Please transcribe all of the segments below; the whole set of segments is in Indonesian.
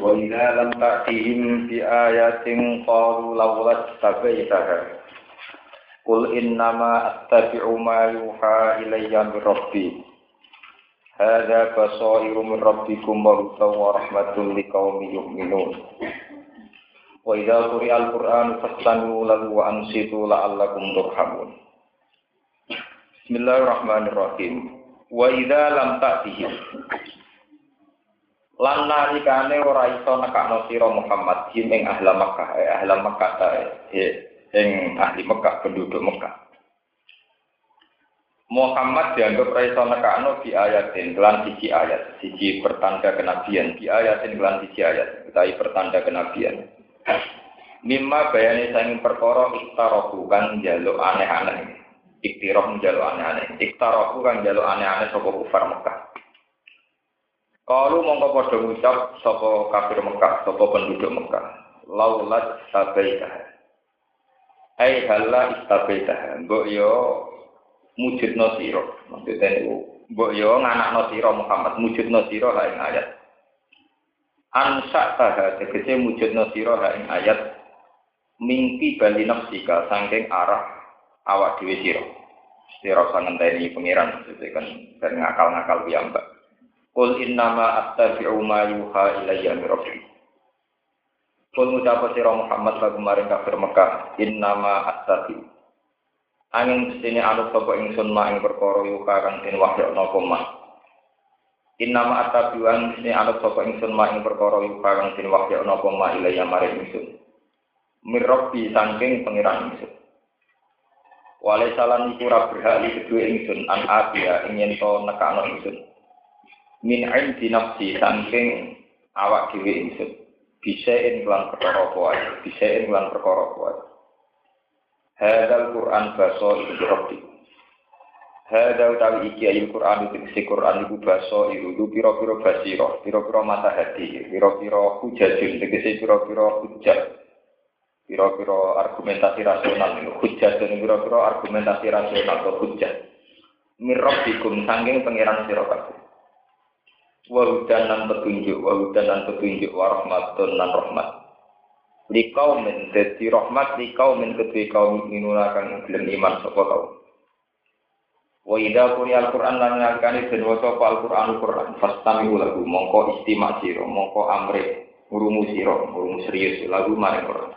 وإذا لم تأتهم بآية قالوا لولا استبيتها قل إنما أتبع ما يوحى إلي من ربي هذا بصائر من ربكم وهدى ورحمة لقوم يؤمنون وإذا قرئ القرآن فاستمعوا له وأنصتوا لعلكم ترحمون بسم الله الرحمن الرحيم وإذا لم تأتهم lan nalikane ora iso nekakno sira Muhammad ing ahli Makkah eh ahli Makkah ta eh ing ahli Makkah penduduk Makkah. Muhammad dianggap ora iso di ayatin kelan siji ayat siji pertanda kenabian di ayatin kelan siji ayat utawi pertanda kenabian. Mimma bayani sanging perkara iktarohu kan jaluk aneh-aneh. Iktiroh jaluk aneh-aneh. Iktarohu kan jaluk aneh-aneh sapa kufar Mekah kalau mongko padha ngucap sapa kafir Mekah, sapa penduduk Mekah, laulat sabaita. Ai halla istabaita. Mbok yo mujudno sira. Maksudnya niku mbok yo nganakno sira Muhammad, mujudno sira ha ing ayat. Ansa taha tegese mujudno sira ha ing ayat mingki bali nafsika saking arah awak dhewe sira. Sira sangenteni pangeran maksudnya kan ben ngakal-ngakal piyambak. Qul innama attabi'u ma yuha ilayya min rabbi. Qul ngucap sira Muhammad lagu maring kafir Mekah, innama attabi'u. Angin sini anut sapa ingsun ma ing perkara yuha kang den wahyana apa ma. Innama attabi'u angin sini anut sapa ingsun ma ing perkara yuha kang den wahyana apa ma ilayya maring ingsun. Min rabbi saking pangeran ingsun. Wale salan iku ora berhak kedue ingsun an abiya ing yen to nekakno ingsun min indi nafsi saking awak dhewe ingsun. Bisa in kelan perkara kuat bisa in kelan perkara kuat. Hadal Quran baso ibu rabbi. Hada utawi iki ayat Quran itu si Quran itu baso itu itu piro piro basiro piro piro mata hati piro piro hujajun tegese piro piro hujat piro piro argumentasi rasional hujat dan piro piro argumentasi rasional atau hujat mirrobikum sangking pangeran sirokatu wahudan dan petunjuk wahudan dan petunjuk warahmatun dan rahmat. Likau min dadi rahmat likau min kedua kaum minuna kang gelem iman sapa kaum. Wa idza quriya al-qur'an lan ngakani den waca al-qur'an al-qur'an. Fastami lagu mongko istimak sira mongko amre ngurungu sira ngurungu serius lagu maring Qur'an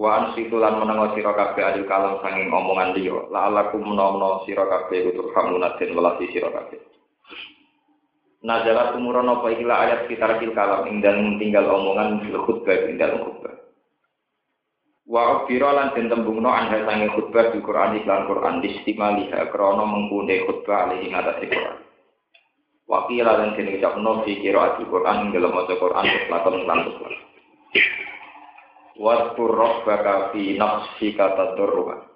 wa ansitu lan menengo sira kabeh adil kalam sanging omongan liya. La alakum menawa sira kabeh kutur hamuna den welasi sira kabeh Nazarat umuran apa ikilah ayat sekitar kil kalam ing dalam tinggal omongan fil khutbah ing dalam khutbah. Wa ubira lan den tembungno anha sange khutbah di Quran iklan Quran listimaliha krana mengkunde khutbah alihi ngatasi Quran. Wa qila lan den ucapno fi qiraat Quran ing dalam maca Quran lakon lan lan. Wa rabbaka fi nafsika tadarruan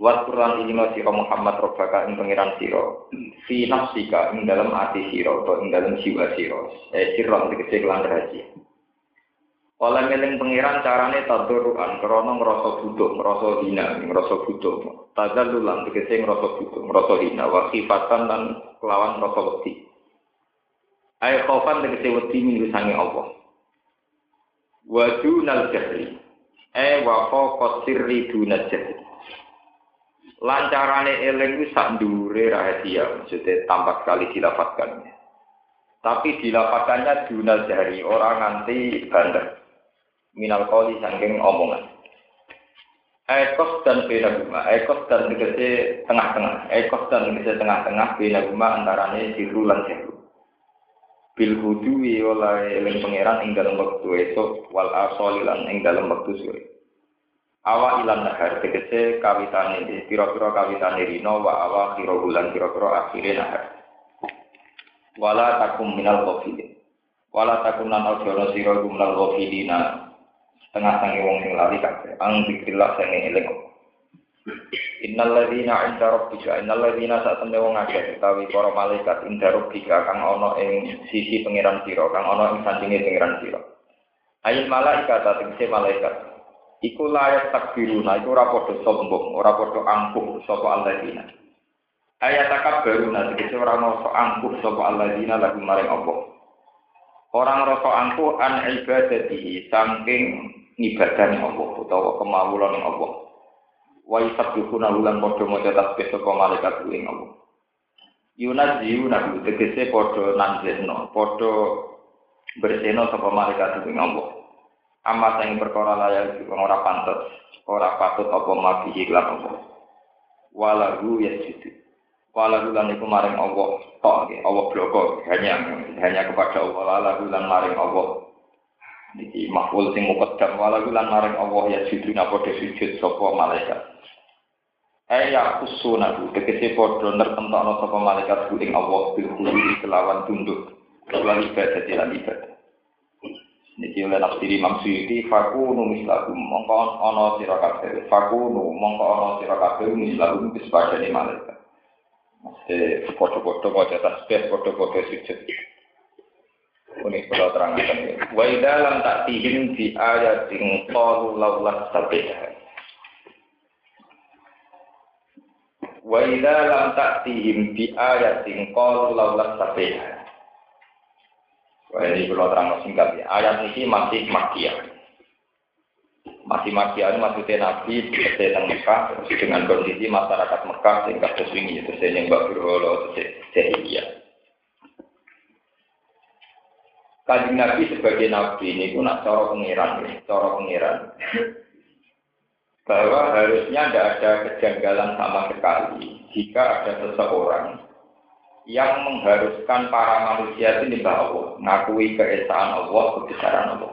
Wat Quran ini masih Muhammad Rabbaka ing pengiran siro fi nafsika ing dalam hati siro atau ing dalam jiwa siro eh siro tegese kelan rahasia. Oleh meling pengiran carane taduruan krono ngerasa butuh ngerasa hina ngerasa butuh tazalulan tegese ngerasa butuh ngerasa hina. Wa khifatan dan kelawan ngerasa wedi. Ay khaufan tegese wedi minggu sange Allah. Wa dunal jahri. Eh wa faqat sirri jahri lancarane eling itu sak ndure rahasia maksudnya tampak sekali dilafatkan. Tapi dilafatkannya dunal jari orang nganti bandar. Minal koli sangking omongan. Ekos dan beda bunga ekos dan tegese tengah-tengah. Ekos dan tegese tengah-tengah beda bunga antarane siru lan siru bil hudu oleh eling pangeran ing dalam waktu esok wal asolilan ing dalam waktu sore awa ilan nahar tegese kawitane pira-pira kawitane rino wa awa kira bulan pira-pira akhire nahar wala takum minal qafilin Wala takunan aljana sira gumlal ghafilina setengah sange wong sing lali kabeh. Ang zikrillah sange eling. Innal ladzina 'inda rabbika innal ladzina satemene wong akeh utawi para malaikat inda rabbika kang ana ing sisi pangeran sira, kang ana ing sandinge pangeran sira. Ayil malaikat tegese malaikat. Iku layak takbiruna iku ora padha sombong, ora padha angkuh sapa alladzina. Ayat takab baru nanti tegese ora ngoso angkuh sapa alladzina lagu maring Allah. Orang rasa angkuh an ibadatihi saking ngibadani Allah utawa kemawulan Allah. Wa yusabbihuna ulan padha maca tasbih saka malaikat ing Allah. Yunazziuna tegese padha nanjeno, padha berseno sapa malaikat ing Allah. Amma sing perkara layak ora pantes, ora patut apa mabihi lan Allah. Walahu yasjudu. Walahu lan iku maring Allah. Tok Allah bloko. Hanya hanya kepada Allah. Walahu lan maring Allah. Niki makhluk sing muqaddam. Wala lan maring Allah ya sujudna padha sujud? Sapa malaikat. Ya kusuna ku tegese padha nertentokno sapa malaikat ing Allah bil kelawan tunduk. Kelawan ibadah lan ibadah. Niki oleh nafsiri Imam Suyuti fakunu mislahum mongko ana sira kabeh fakunu mongko ana sira kabeh mislahum wis malaikat. Foto-foto maca tasbih, foto-foto sujud. Ini kalau terangkan. Wa idza lam ta'tihim bi ayatin qalu laulah sabih. Wa idza lam ta'tihim bi ayatin qalu laulah sabih. Wah ini kalau terang singkat ya. Ayat ini masih makiah. Masih makiah ini maksudnya Nabi tentang Mekah dengan kondisi masyarakat Mekah sehingga sesuai itu saya yang berholo sehingga Kanjeng Nabi sebagai Nabi ini pun nak cara pengiran, cara pengiran. Bahwa harusnya tidak ada kejanggalan sama sekali jika ada seseorang yang mengharuskan para manusia itu nyembah Allah, ngakui keesaan Allah, kebesaran Allah.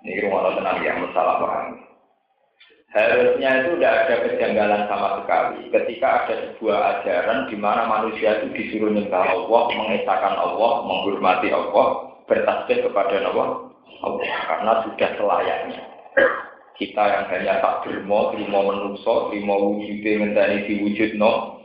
Ini rumah tenang yang masalah paham. Harusnya itu tidak ada kejanggalan sama sekali ketika ada sebuah ajaran di mana manusia itu disuruh nyembah Allah, mengesahkan Allah, menghormati Allah, bertasbih kepada Allah, Allah karena sudah selayaknya. Kita yang hanya tak terima, terima menungso, terima wujudnya ngenteni diwujud no,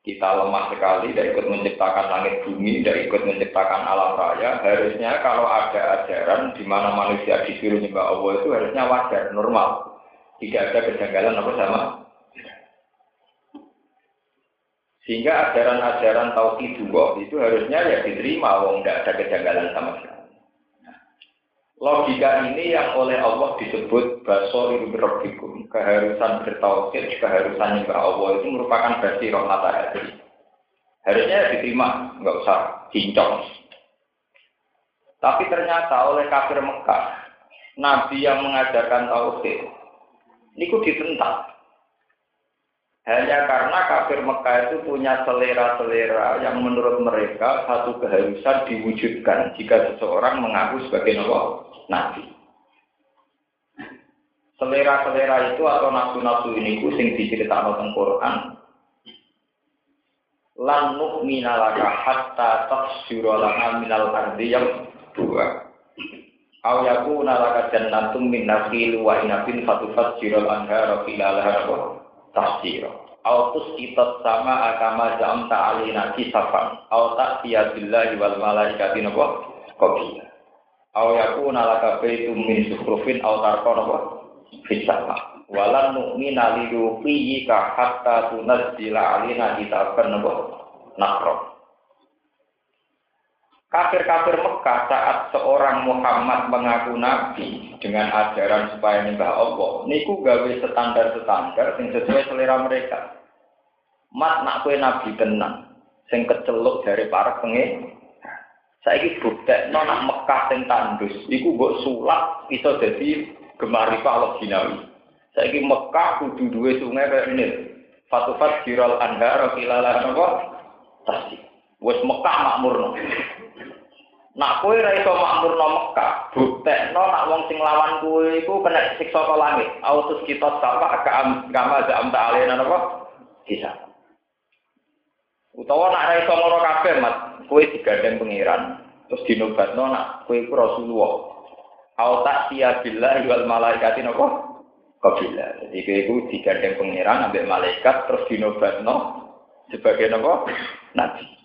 kita lemah sekali, tidak ikut menciptakan langit bumi, tidak ikut menciptakan alam raya. Harusnya kalau ada ajaran di mana manusia disuruh nyembah Allah itu harusnya wajar, normal. Tidak ada kejanggalan apa sama sehingga ajaran-ajaran tauhid itu harusnya ya diterima, wong tidak ada kejanggalan sama sekali. Logika ini yang oleh Allah disebut basori rabbikum, keharusan bertauhid, keharusan nyembah Allah itu merupakan basirah mata hati. Harusnya ya diterima, nggak usah cincong. Tapi ternyata oleh kafir Mekah, Nabi yang mengajarkan tauhid, ini ditentang. Hanya karena kafir Mekah itu punya selera-selera yang menurut mereka satu keharusan diwujudkan jika seseorang mengaku sebagai nabi. Selera-selera itu atau nafsu-nafsu ini sing diceritakan tentang Quran. Lan nu'mina laka hatta tafsyura lana minal ardi yang dua. Aw yakuna laka jannatum min nakhil wa inabin fatufajjirul anhara khilalaha tafsir. Autus kita sama agama jam ta'alina kisafan. Au ta'tiya billahi wal malaikati napa? Qabila. Au yakuna laka baitum min sukhrufin au tarqa napa? Fisama. Walan nu'mina liyuqiyika hatta tunazzila alina kitaban napa? Nakro. Kafir-kafir Mekah saat seorang Muhammad mengaku nabi dengan ajaran supaya nyembah Allah, niku gawe standar-standar yang sesuai selera mereka. Mat nak kue nabi tenang, sing keceluk dari para pengen. Saya ini bukti, nak Mekah sing tandus, iku buat sulap bisa jadi gemari Allah jinawi. Saya ini Mekah kudu dua sungai kayak ini. Fatufat jiral anhar, kilalah apa? Tasik. Wes Mekah makmur no. Nak kowe ora iso makmurno Mekah, buktekno nak wong sing lawan kowe iku kena siksa ke langit. Autus kita sapa kama zam ta'alena napa? Bisa. Utawa nak ora iso ngono kabeh, kowe digandeng pangeran. Terus dinobatno nak kowe iku Rasulullah. Au tak siya billah wal malaikatin apa? Kabila. Jadi kowe iku digandeng pangeran ambek malaikat terus dinobatno sebagai apa? Nabi.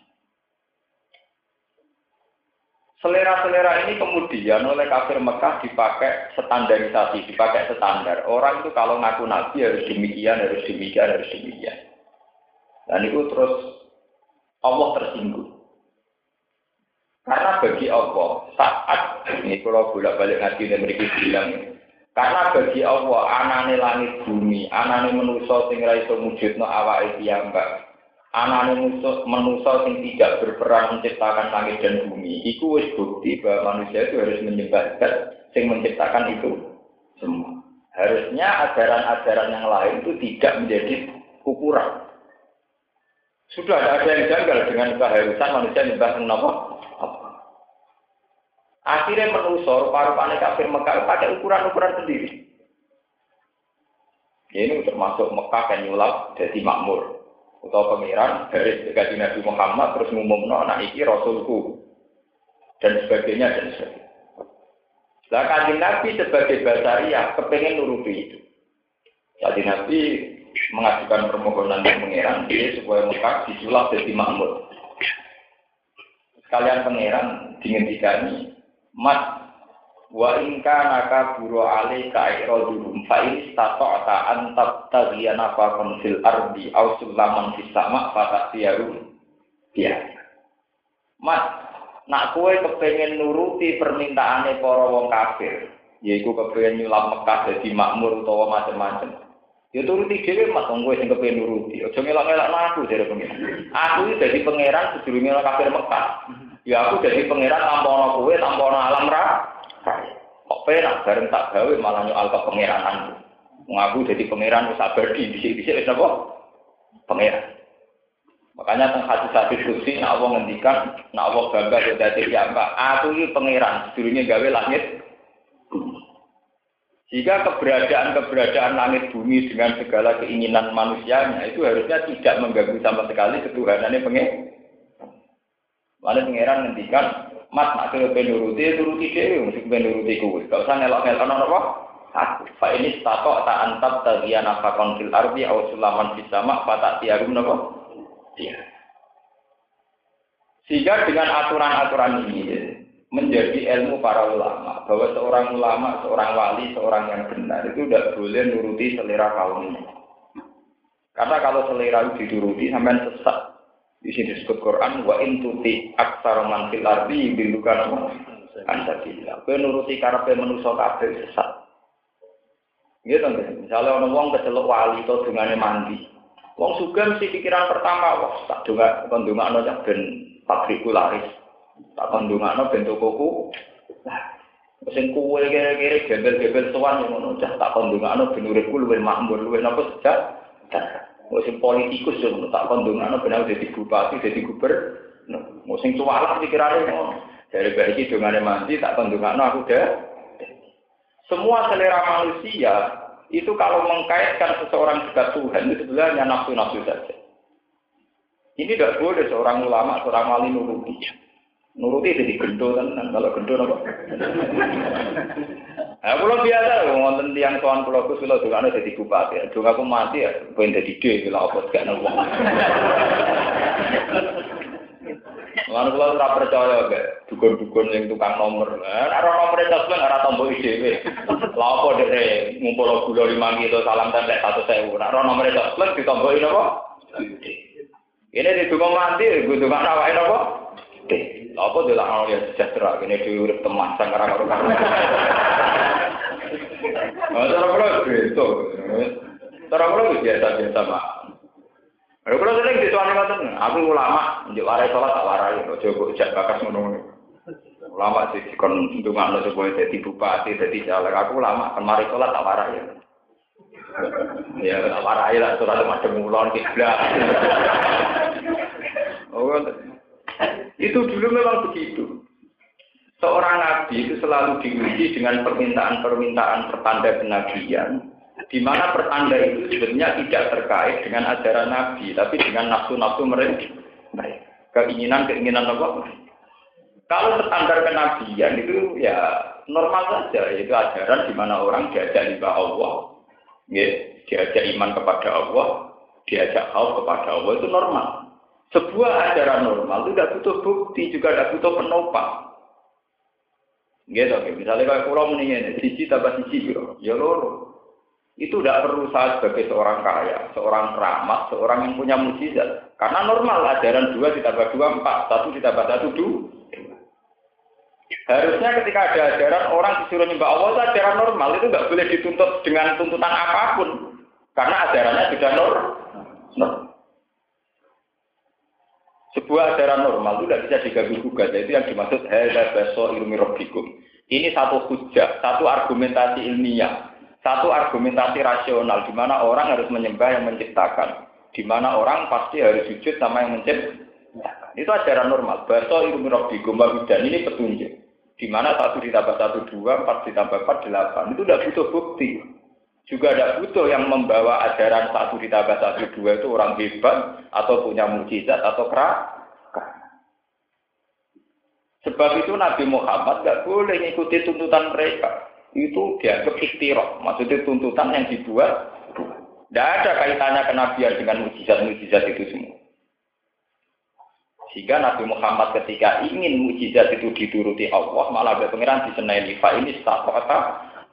Selera-selera ini kemudian oleh kafir Mekah dipakai standarisasi, dipakai standar. Orang itu kalau ngaku nabi harus demikian, harus demikian, harus demikian. Dan itu terus Allah tersinggung. Karena bagi Allah saat ini kalau bolak balik ngaji dan mereka bilang karena bagi Allah anane langit bumi, anane manusa sing ra iso mujudno awake piyambak, anane manusia yang tidak berperan menciptakan langit dan bumi, itu wis bukti bahwa manusia itu harus menyembah yang menciptakan itu semua. Harusnya ajaran-ajaran yang lain itu tidak menjadi ukuran. Sudah ada yang janggal dengan keharusan manusia menyembah apa? Akhirnya menusor paru-paru kafir Mekah pakai ukuran-ukuran sendiri. Ini termasuk Mekah yang nyulap jadi makmur atau pangeran dari gaji Nabi Muhammad terus ngumumno anak iki rasulku dan sebagainya dan sebagainya. Lah kanjeng Nabi sebagai basaria kepengen nuruti itu. Jadi Nabi mengajukan permohonan yang pangeran dia supaya Mekah disulap jadi makmur. Sekalian pangeran dingendikani, Mat Wa inka naka buru ali ka irodurum fa in stata'ta an tabtaghiya nafaqan fil ardi aw sulaman fis sama fa ya. Mat, nak kue kepengen nuruti permintaane para wong kafir, yaiku kepengen nyulam Mekah dadi makmur utawa macam-macam. Ya turuti dhewe mat wong kowe sing kepengen nuruti. Aja ngelak-ngelak aku jare pengen. Aku iki dadi pangeran sedurunge kafir Mekah. Ya aku dadi pangeran tanpa ana kowe, tanpa ana alam ra. Kok penak bareng tak gawe malah nyoal ke pengiranan. Ngaku jadi pangeran wis abadi bisik-bisik wis apa? Pangeran. Makanya teng hadis hadis kursi nak Allah ngendikan, nak Allah bangga dadi mbak. Aku ini pangeran, sedurunge gawe langit. Jika keberadaan-keberadaan langit bumi dengan segala keinginan manusianya itu harusnya tidak mengganggu sama sekali ketuhanannya pengen. Malah pangeran ngendikan Mas nak kowe nuruti nuruti dhewe mesti kowe nuruti kowe. Gak usah ngelok-ngelok apa? Aku. Fa ini stato tak antap tagian apa konfil arbi aw sulaman fis sama fa tak tiarum napa? Iya. Sehingga dengan aturan-aturan ini menjadi ilmu para ulama bahwa seorang ulama, seorang wali, seorang yang benar itu tidak boleh nuruti selera kaumnya. Karena kalau selera itu dituruti sampai sesat. Di sini disebut Quran wa in tuti aksar man fil ardi nama ansabilillah. Kowe nuruti karepe manusa kabeh sesat. Gitu kan? Misalnya orang wong kecelok wali atau dungane mandi. Wong suka mesti pikiran pertama, wah tak dunga kon dungakno cak ben pabrikku laris. Tak kon dungakno ben tokoku. Sing kuwe kira-kira gembel-gembel sowan ngono cah tak kon dungakno ben uripku luwih makmur, luwih napa sejak. Musim politikus yo tak kondongan benar jadi bupati, jadi gubernur. Musim cualah pikirannya ngono. Dari bagi dongane mandi tak kondongan aku deh. Semua selera manusia itu kalau mengkaitkan seseorang dekat Tuhan itu sebenarnya nafsu-nafsu saja. Ini tidak boleh seorang ulama, seorang wali nuruti. Nuruti jadi gendol kan, kalau gendol apa? Nah, kalau biasa, ngonten tiang tuan pulau kus, kalau juga ada jadi bupati, juga aku mati ya, pengen jadi D, kalau apa gak nopo. Lalu kalau tidak percaya, dukun-dukun yang tukang nomor, ada nomor itu sebenarnya ada tombol IDW. Lalu deh, ngumpul gula lima gitu, salam tembak satu sewu. Ada nomor itu sebenarnya ditombolin apa? Ini di tukang mati, gue tukang rawain apa? Apa dia lah ya sejahtera, ini diurut teman, sangkara karo karo. Cara kula itu, cara kula biasa biasa mak. Kalau kalau sering disuani ngoten, aku ulama, njuk warai sholat tak warai, ojo kok jak bakas ngono Ulama sih kon ndongakno supaya dadi bupati, dadi caleg. Aku ulama, kan mari sholat tak warai. Ya, tak warai lah sholat macam ulon kiblat. Oh, itu dulu memang begitu. Seorang nabi itu selalu diuji dengan permintaan-permintaan pertanda kenabian, di mana pertanda itu sebenarnya tidak terkait dengan ajaran nabi, tapi dengan nafsu-nafsu mereka. Keinginan-keinginan apa? Kalau standar kenabian itu ya normal saja, itu ajaran di mana orang diajak lima Allah, ya, diajak iman kepada Allah, diajak khauf kepada Allah itu normal. Sebuah ajaran normal itu tidak butuh bukti, juga tidak butuh penopang. Gitu, misalnya kalau pulau mendingin, sisi tambah sisi, ya loro. Itu tidak perlu saya sebagai seorang kaya, seorang ramah, seorang yang punya mujizat. Karena normal ajaran dua ditambah dua empat, satu ditambah satu dua. Harusnya ketika ada ajaran orang disuruh nyembah Allah itu ajaran normal itu nggak boleh dituntut dengan tuntutan apa pun karena ajarannya sudah normal. Sebuah ajaran normal itu tidak bisa diganggu gugat. Itu yang dimaksud hada baso ilmi robbikum. Ini satu hujah, satu argumentasi ilmiah, satu argumentasi rasional di mana orang harus menyembah yang menciptakan, di mana orang pasti harus sujud sama yang menciptakan. Itu ajaran normal. Baso ilmi robbikum dan ini petunjuk. Di mana satu ditambah satu dua, empat ditambah empat delapan. Itu tidak butuh bukti. Juga tidak butuh yang membawa ajaran satu ditambah satu dua itu orang hebat atau punya mujizat atau kerak. Sebab itu Nabi Muhammad tidak boleh mengikuti tuntutan mereka. Itu dianggap ikhtirah. Maksudnya tuntutan yang dibuat. Tidak ada kaitannya kenabian dengan mujizat-mujizat itu semua. Sehingga Nabi Muhammad ketika ingin mujizat itu dituruti Allah, malah berpengiran di senai fa ini kata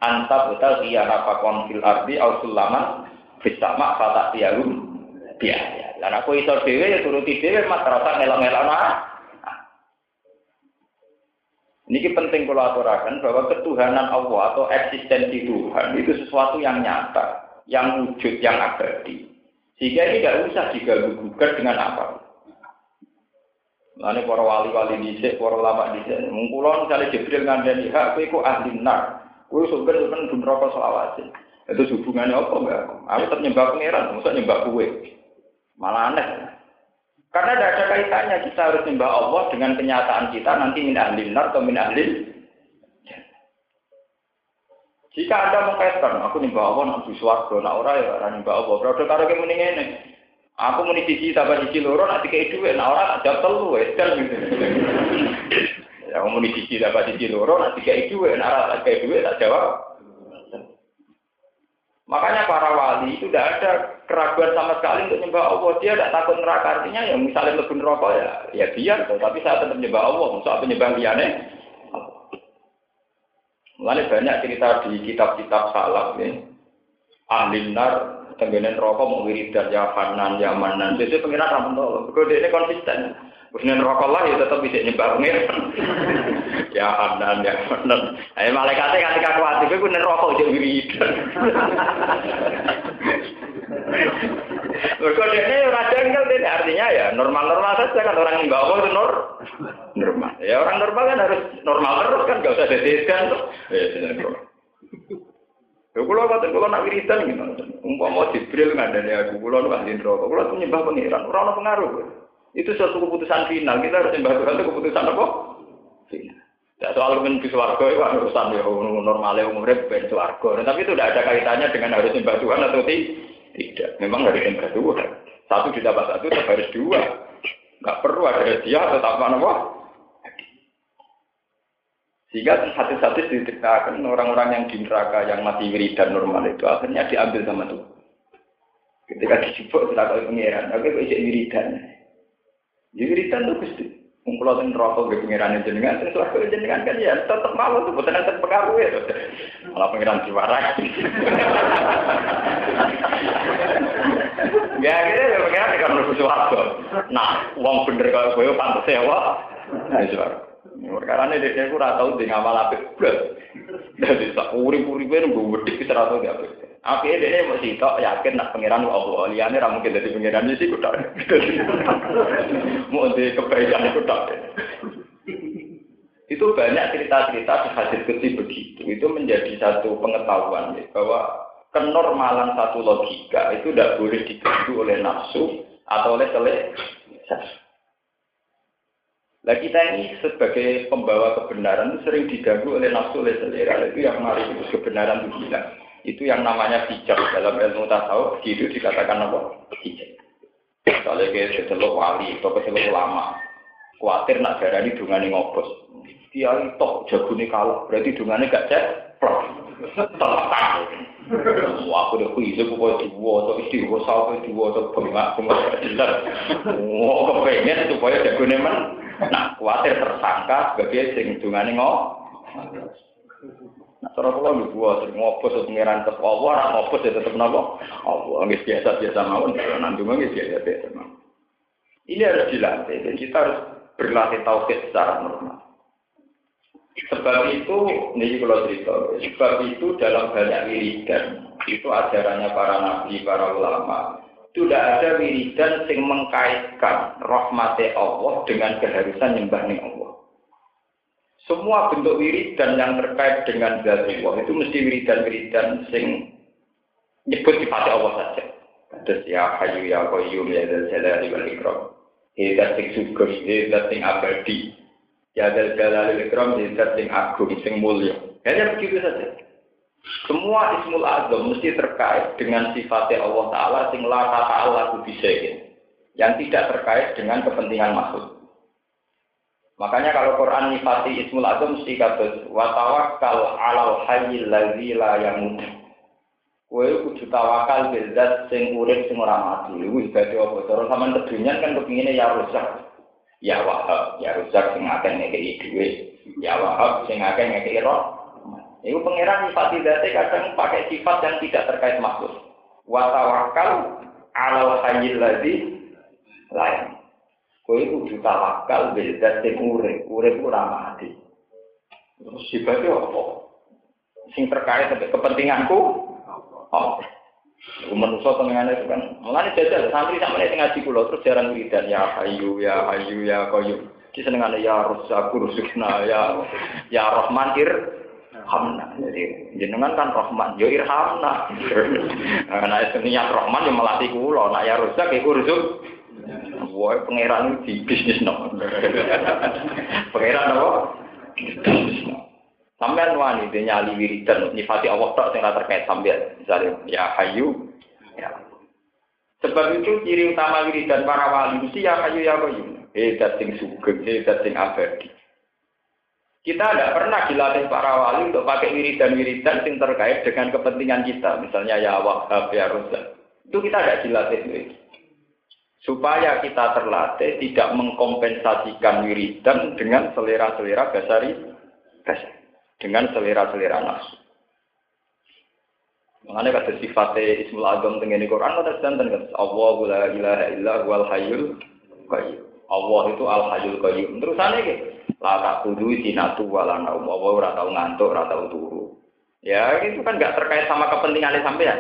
anta betal iya napakon fil ardi au sulaman bersama kata tiarum biaya. Dan aku isor dewe ya turuti dewe mas terasa ngelak-ngelak nah. Ini penting kalau aturakan bahwa ketuhanan Allah atau eksistensi Tuhan itu sesuatu yang nyata, yang wujud, yang abadi. Sehingga ini tidak usah diganggu-gugat dengan apa. Lalu para wali-wali dhisik, para ulama dhisik, mungkulon misalnya Jibril ngandani hak kowe kok ahli nar. Kowe surga kan dun neraka selawase. Itu hubungannya apa enggak? Aku tetap nyembah pangeran, masa nyembah kowe. Malah aneh. Karena tidak ada kaitannya kita harus nyembah Allah dengan kenyataan kita nanti min ahli nar atau min ahli jika Anda mengkaitkan, aku nyembah Allah, nak suwargo, nak ora ya, ora nyembah Allah. Berarti karo kemending ini, Aku muni siji tambah siji loro nak dikei dhuwit, nah ora tak jawab telu kan gitu. Ya muni siji tambah siji loro nak dikei dhuwit, nah tak dikei dhuwit tak jawab. Makanya para wali itu tidak ada keraguan sama sekali untuk nyembah Allah. Dia tidak takut neraka. Artinya ya misalnya lebih neraka ya, ya biar. Tapi saya tetap nyembah Allah. Maksud apa nyembah liane? Mulai banyak cerita di kitab-kitab salaf ya. Ahli nar tenggene rokok mau wiridan ya Hanan ya Manan. Jadi pengiran tolong. Kode ini konsisten. Kemudian rokok lah ya tetap bisa nyembah pengiran. ya Hanan ya Manan. Ayo malaikatnya ketika kuatir gue kemudian rokok jadi wiridan. Mereka ini raja enggak ini artinya ya normal-normal saja kan orang yang bawa itu nor normal. Ya orang normal kan harus normal terus kan gak usah dedeskan tuh. Ya, Ya kula kata kula nak wiridan gimana? Umpama Jibril ngandani aku kula nu ahli neraka. Kula nyembah pangeran, ora ono pengaruh. Itu suatu keputusan final. Kita harus nyembah Tuhan itu keputusan apa? Final. Ya, soal menuju swarga itu kan urusan ya normalnya umurnya bukan swarga. Nah, tapi itu tidak ada kaitannya dengan harus nyembah Tuhan atau tidak. Memang harus nyembah Tuhan. Satu ditambah satu tetap harus dua. Enggak perlu ada dia atau apa apa. Sehingga hati-hati diceritakan orang-orang yang di neraka yang masih wiridan normal itu akhirnya diambil sama Tuhan. Ketika dijubuk kita kalau pengiran, tapi kok wiridan. Ya wiridan gusti. Mengkulau ten rokok ke pengiran jenengan, ten suara jenengan kan ya tetap malu tuh, bukan tetap pengaruh ya. Malah pengiran diwarai. ya gitu ya pengiran kan harus suara. Nah, uang bener kalau gue pantas sewa. Nah, suara. Perkara ini dia aku tahu di ngamal apa belas. Dari tak urip-uripe nunggu kita dia apa. Apa dia mau sih tok yakin nak pangeran Allah. Liane ra mungkin dari pangeran sih kuda. Mau di kebaikan kuda. Itu banyak cerita-cerita di hasil kecil begitu. Itu menjadi satu pengetahuan ya, bahwa kenormalan satu logika itu tidak boleh diganggu oleh nafsu atau oleh selesai. Nah kita ini sebagai pembawa kebenaran sering diganggu oleh nafsu oleh selera. Itu yang mari kebenaran itu hilang. Itu yang namanya bijak dalam ilmu tasawuf. Gitu dikatakan apa? Bijak. Kalau kayak seteluk wali atau seteluk ulama, khawatir nak darah ini ngobos. kiai tok jagone kalau berarti dungane gak cek plok. Tekan. Wah, aku udah kuis aku kok diwo to iki kok sawo diwo to bengak bengak jelas. Wah, kepengen supaya jagone men. Nah, kuatir tersangka sebagai sing dungane ngok. Nah, cara kula nggih buat sing ngopo terus pengiran tetep ora ya tetep napa? Allah nggih biasa-biasa mawon, nanti nggih biasa-biasa mawon. Ini harus dilatih, dan kita harus berlatih tauhid secara normal. Sebab itu, ini kalau cerita, sebab itu dalam banyak wiridan, itu ajarannya para nabi, para ulama, tidak ada wiridan yang mengkaitkan rahmati Allah dengan keharusan nyembah Allah. Semua bentuk wiridan yang terkait dengan zat Allah itu mesti wiridan-wiridan sing nyebut sifat Allah saja. Terus ya hayu ya qayyum ya dzal jalali wal ikram. Hidat sing syukur, hidat sing abadi. Ya dzal jalali wal ikram, hidat sing agung, sing mulya. Hanya begitu saja. Semua ismul azam mesti terkait dengan sifatnya Allah Ta'ala sing la ta'ala bisayin. Yang tidak terkait dengan kepentingan makhluk. Makanya kalau Quran nifati ismul azam mesti kata wa tawakkal 'alal hayyil ladzi la yamut. Kowe kudu tawakal bil zat sing urip sing ora mati. Wih dadi apa cara sampean kedunyan kan kepingine ya rusak. Ya wahab, ya rusak sing akeh ngekeki dhuwit. Ya wahab sing akeh ngekeki roh. Iku pangeran nifati zate kadang pakai sifat yang tidak terkait makhluk. Wa tawakkal 'alal hayyil ladzi la yamut. Kowe kudu tawakal bil zat sing urip, urip ora mati. Terus sifatnya apa? Sing terkait dengan kepentinganku? Oh. Manusia pengenane itu kan. Mulane jajal santri sama nek ngaji kula terus jarang wiridan ya hayu ya hayu ya qayyum. Ki senengane ya rusaku rusukna ya ya rahman ir hamna. Jadi jenengan kan rahman yo irhamna. Nah, itu niat rahman yang melatih kula, nak ya rusak iku rusuk Wah, pangeran di bisnis no. pangeran apa? Bisnis no. Sampai wani dia nyali wiridan, nyifati Allah tak sing terkait sampean. Misalnya ya hayu, ya. Sebab itu ciri utama wiridan para wali mesti ya hayu ya qayyum. Hedat sing sugeng, hedat sing abadi. Kita tidak pernah dilatih para wali untuk pakai wiridan-wiridan yang terkait dengan kepentingan kita. Misalnya ya wahab, ya rozak. Itu kita tidak dilatih itu supaya kita terlatih tidak mengkompensasikan wiridan dengan selera-selera basari dengan selera-selera nafsu. Mengenai kata sifatnya Ismul Azam dengan Quran kata sedanten kan Allah la ilaha illa wal hayyul qayyum. Allah itu al hayyul qayyum. Terusane iki la taqudu sinatu wala naum. Allah ora tau ngantuk, ora tau turu. Ya itu kan nggak terkait sama kepentingan sampean.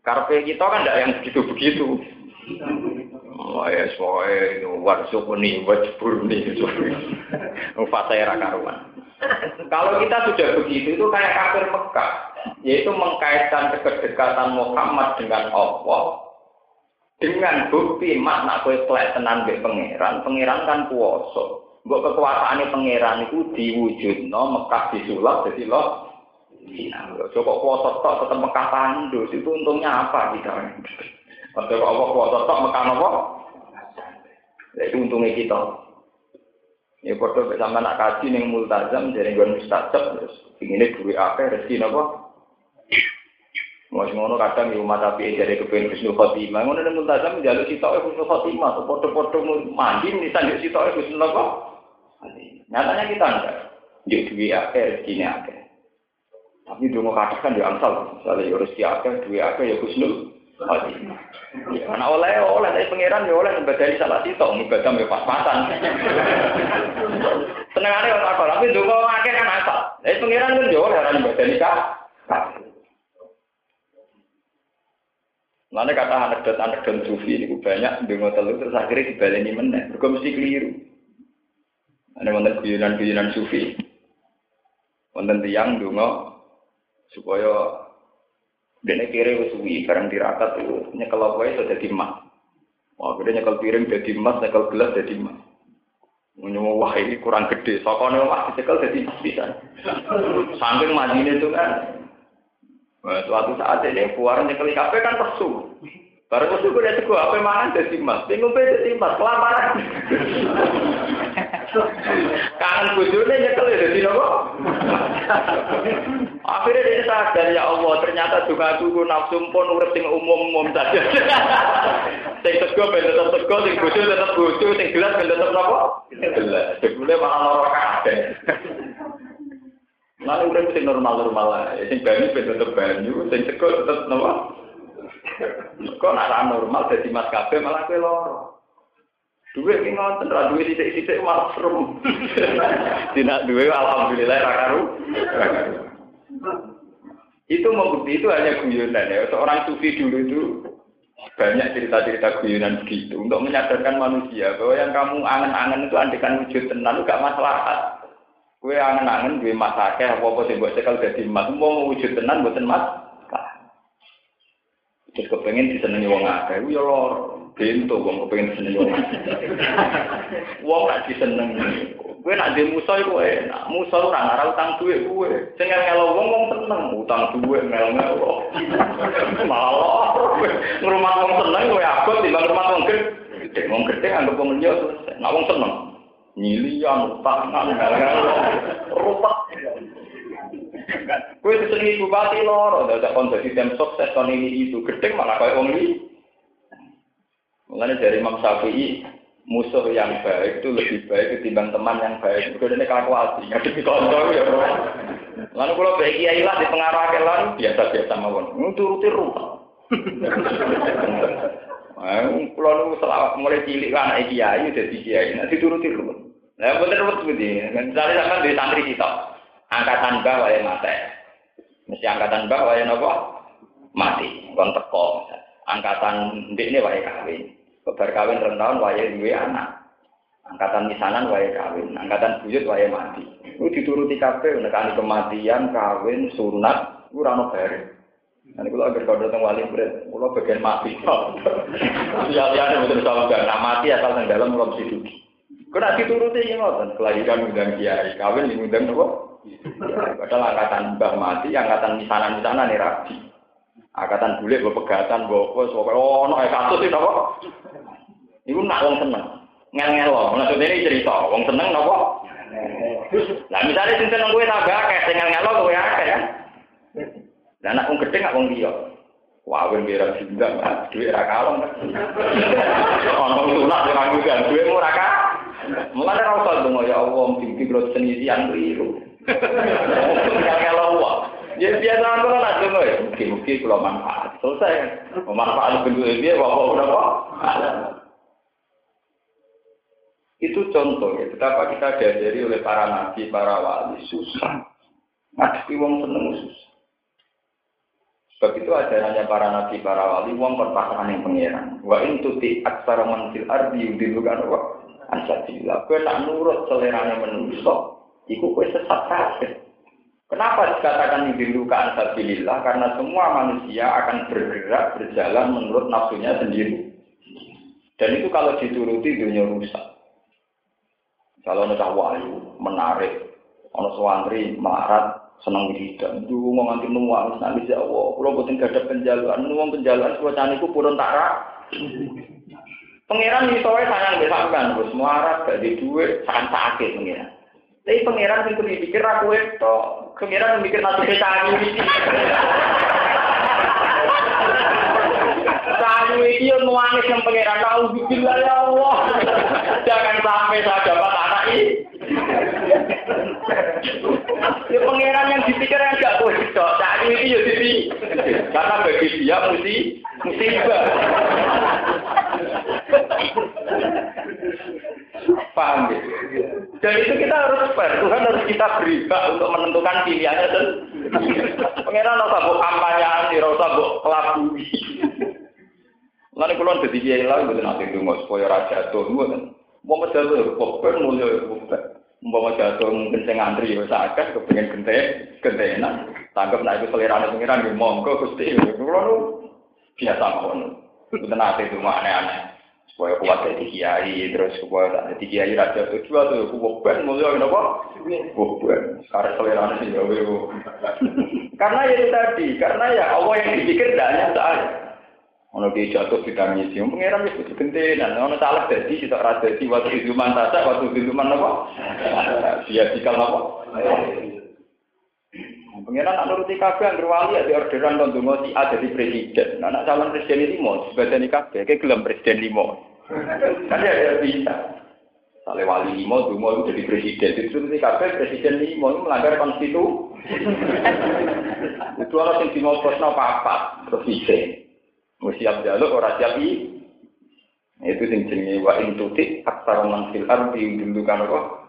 Karpe kita kan tidak yang begitu-begitu. Oh ya, soalnya itu warsuk ini, wajbur ini, fase era karuan. Kalau kita sudah begitu, itu kayak kafir Mekah, yaitu mengkaitkan kedekatan Muhammad dengan Allah dengan bukti makna kue kelek tenan be pangeran, pangeran kan puasa. Mbok kekuasaan pangeran itu diwujud no Mekah disulap jadi loh. Coba puasa tok tetap Mekah tandus itu untungnya apa kita? Padahal kok kuasa tok mekan apa? Itu untungnya kita. Ya padha sama nak kaji ning multazam dari gon mustajab terus ingine duwe akeh rezeki napa? Mas ngono kadang di umat api dari kepengen Husnul Khotimah. Ngono ning multazam njaluk sitoke Husnul Khotimah, padha-padha mandi nisan sitoke Husnul apa? Nyatanya kita enggak. Juk duwe akeh rezeki akeh. Tapi dulu kadang kan ya angsal, misalnya ya rezeki akeh, duwe akeh ya Husnul Ya, anak oleh oleh dari pangeran ya oleh dari salah sitok ibadah ya pas-pasan. Senengane ora apa, tapi donga akeh kan asal. Dari pangeran kan ya oleh ora badani kah. Mana kata anekdot-anekdot sufi ini banyak dengar telu terus akhirnya dibaleni meneh. Mereka mesti keliru. Ada wonten guyonan-guyonan sufi. Wonten tiang donga supaya Dene kiri wis suwi, bareng tirakat itu nyekel apa itu jadi emas. Wah, gede nyekel piring jadi emas, nyekel gelas jadi emas. Menyowo wah ini kurang gede, sokone omah dicekel jadi emas bisa. Saking madine itu kan. Nah, suatu saat ini puar nyekel kafe kan pesu. Bareng pesu gue lihat gue apa mangan jadi emas, bingung jadi emas, kelaparan. Kangen bojone nyekel ya dadi nopo? Akhirnya dia sadar ya Allah, ternyata juga aku nafsu pun urip sing umum-umum saja. sing sego ben tetep sego, sing bojo tetep bojo, sing gelas ben tetep napa? Gelas. Jebule malah lara kabeh. Lalu urip sing normal-normal ae. Sing banyu ben tetep banyu, sing sego tetep napa? Kok ora normal dadi mas kabeh malah kowe lara. Duit ini ngoten, ra duit titik-titik malah seru. Tidak duit, alhamdulillah ra karu. Itu membukti itu hanya guyonan ya. Seorang sufi dulu itu banyak cerita-cerita guyonan begitu untuk menyadarkan manusia bahwa yang kamu angen-angen itu andekan wujud tenan itu gak masalah. Kue angen-angen duwe mas akeh apa-apa sing mbok cekal dadi mas, mau wujud tenan mboten mas. Terus kepengen disenengi wong akeh, ya lor. Bento wong kepengen seneng wong. Gak disenengi. Kowe nak dhe musa iku enak. Musa ora ngarah utang duit kowe. Sing ngelo wong wong seneng utang duit ngel-ngelo. Malah ngrumat wong seneng kowe abot timbang ngrumat wong gede. Wong gede anggap wong liya selesai. Nak wong seneng nyilian utangan ngel-ngelo. Rupak. Kowe disenengi bupati loro, dadak kon dadi tim sukses kon ini itu gede malah koyo wong liya. Mengenai dari Imam Syafi'i, musuh yang baik itu lebih baik ketimbang teman yang baik. Mereka ini kalkulasi, ngadepi kontrol ya. Lalu kalau baik kiai lah di pengarah kelan biasa-biasa mawon. Nuturuti rumah. Kalau nu selawat mulai cilik kan anak jadi kiai, nanti turuti rumah. Nah, bener betul begini. Misalnya sampai di santri kita, angkatan bawah yang mati. Mesti angkatan bawah yang apa? Mati, kon teko. Angkatan ndek ini wae kawin. Kebar kawin tahun waya duwe anak. Angkatan misanan waya kawin, angkatan buyut waya mati. Itu dituruti kabeh nekani kematian, kawin, sunat, ora ono bare. Nanti kalau agar kau datang wali berat, kalau bagian mati, ya ya betul sama gak, nah mati asal yang dalam belum situ. Kau nak dituruti ini ngoten, kelahiran undang kiai, kawin undang apa? Padahal angkatan mbah mati, angkatan misanan misanan nih rabi. Angkatan bulik, pegatan, bawa apa, oh, no, kasus itu apa? Iku nak wong seneng. Ngel-ngel. Maksudnya ini cerita, wong seneng napa? Nah, misalnya sing seneng kowe tambah akeh, sing ngel-ngel kowe akeh kan. Lah anak wong gedhe gak wong liya. Wong bira juga, duit ra kalong. Ono sulak ora ngundang duit ora ka. Mulane ra ya Allah, mimpi kula senisian keliru. Ngel-ngel wong. Ya biasa aku nak donga ya, mungkin-mungkin kula manfaat. Selesai. Manfaat bentuk dia bapak berapa? Itu contoh ya, betapa kita diajari oleh para nabi, para wali, susah. Ngadepi wong seneng susah. Sebab itu ajarannya para nabi, para wali, wong perpasangan yang pengiran. Wa in tuti aksara manfil ardi yudilukan wa ansatilah. Kue tak nurut seleranya menusuk, iku kue sesat kafir. Kenapa dikatakan yudilukan ansatilah? Karena semua manusia akan bergerak, berjalan menurut nafsunya sendiri. Dan itu kalau dituruti dunia rusak. Kalau ada wahyu menarik, ono suwantri marat seneng wiridan. Dulu mau nganti nuwang nangis ya Allah. Kalau buatin gak ada penjaluan, nuwang penjaluan suasana itu purun tak Pangeran itu saya sayang besamkan, bos muarat gak di duit, sangat sakit pangeran. Tapi pangeran itu dipikir aku itu, pangeran mikir nanti saya ini. Kamu ini yang nuangis yang tahu bikin ya Allah. Jangan sampai saya dapat anak ini. Ya pangeran yang dipikir yang gak boleh. Saat ini ya jadi karena bagi dia mesti musibah. Paham ya? Dan itu kita harus fair. Tuhan harus kita beri hak untuk menentukan pilihannya dan pangeran rasa buk kampanye, rasa buk kelabui. Lalu kalau jadi kiai lah, betul nanti itu nggak supaya raja tuh, kan. Mau jatuh, pokoknya mulia, pokoknya. Mau jatuh mungkin saya ngantri ya sakit, kepengen gente, gentenan. Tangkap naik itu selera pengiran, ya monggo gusti. Kalau biasa mau, itu nanti itu aneh-aneh. Supaya kuat jadi kiai, terus supaya tak jadi kiai raja tuh juga tuh, pokoknya mulia apa? Pokoknya, karena selera sih ya, Karena ya itu tadi, karena ya Allah yang dipikir tidak hanya saya. Ono dia jatuh di tangisi, pengiran itu gentenan, ono salah jadi, kita rasa di waktu iluman tasa, waktu iluman apa? Dia jikal apa? Pengiran nak nuruti kabeh yang wali ya orderan kon donga si A jadi presiden. Nah, nak calon presiden ini mau sebadani kabeh, kayak gelem presiden limo. Kan ya dia bisa. Sale wali limo donga itu jadi presiden. Itu nuruti kabeh presiden limo itu melanggar konstitusi. Itu orang yang dimau posno apa terus bisa. Mau siap jaluk ora siap i. Itu sing jenenge wa in tuti aktsar man fil ardi yudillukan apa?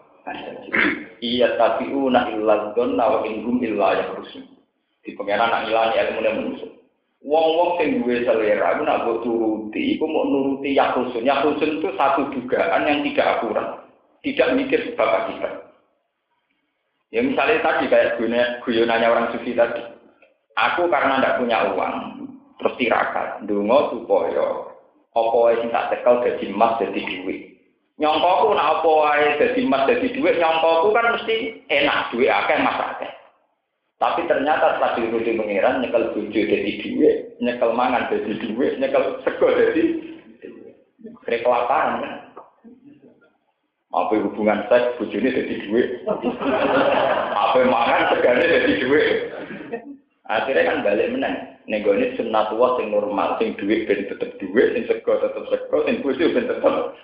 Iya tapi una illa dhanna wa in hum illa yakhrusun. Di pengenan nak ilani ilmu manusia. Wong-wong sing duwe selera iku nak mbok turuti iku mau nuruti yakhrusun. Yakhrusun itu satu dugaan yang tidak akurat. Tidak mikir sebab akibat. Ya misalnya tadi kayak guyonannya orang sufi tadi. Aku karena tidak punya uang, terus tirakat ndonga supaya apa sing tak tekel dadi emas dadi dhuwit nyongkoku nak apa wae dadi emas dadi dhuwit nyongkoku kan mesti enak dhuwit akeh mas akeh. Tapi ternyata setelah diuruti pengiran nyekel bojo dadi dhuwit nyekel mangan dadi dhuwit nyekel sego dadi kelaparan kan? Apa hubungan seks bojone dadi dhuwit apa mangan segane dadi dhuwit akhirnya kan balik menang Nenggone sunnatullah sing normal, sing duit ben tetep duit, sing sego tetep sego, sing bojo ben tetep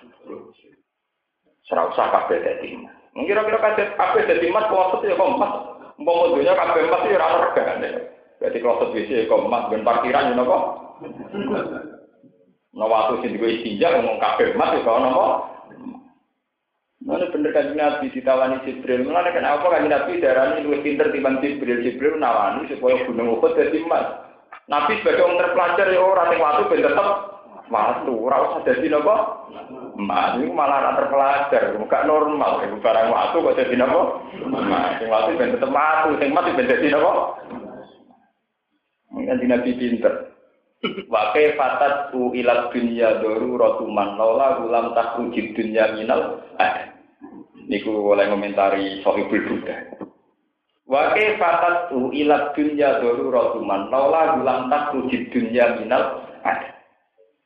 Ora usah kabeh dadi. Mungkin kira-kira kabeh kabeh dadi mas kloset ya kok mas. Umpama dunya kabeh mas ya ora regane. Dadi kloset wis ya kok mas ben parkiran yo kok. Nah waktu sing digo istinja ngomong kabeh mas ya kok napa? Mana bener kan Nabi ditawani Jibril. Mulane kenapa kan Nabi darani luwih pinter timbang Jibril. Jibril nawani supaya gunung Uhud dadi emas. Nabi sebagai orang terpelajar ya orang yang waktu ben tetep waktu, ora usah dadi napa? Mas ini malah ora terpelajar, bukan normal, iku barang waktu kok dadi napa? Mas sing waktu ben tetep sing mati ben dadi napa? Mungkin Nabi pinter. Wa fatat u ila dunya daruratu man laula ulam takhruji dunya minal Niku oleh komentari Sohibul Buddha. Wa kaifatat tu ila dunya daruratuman laula gulang tak wujud dunya minal ada.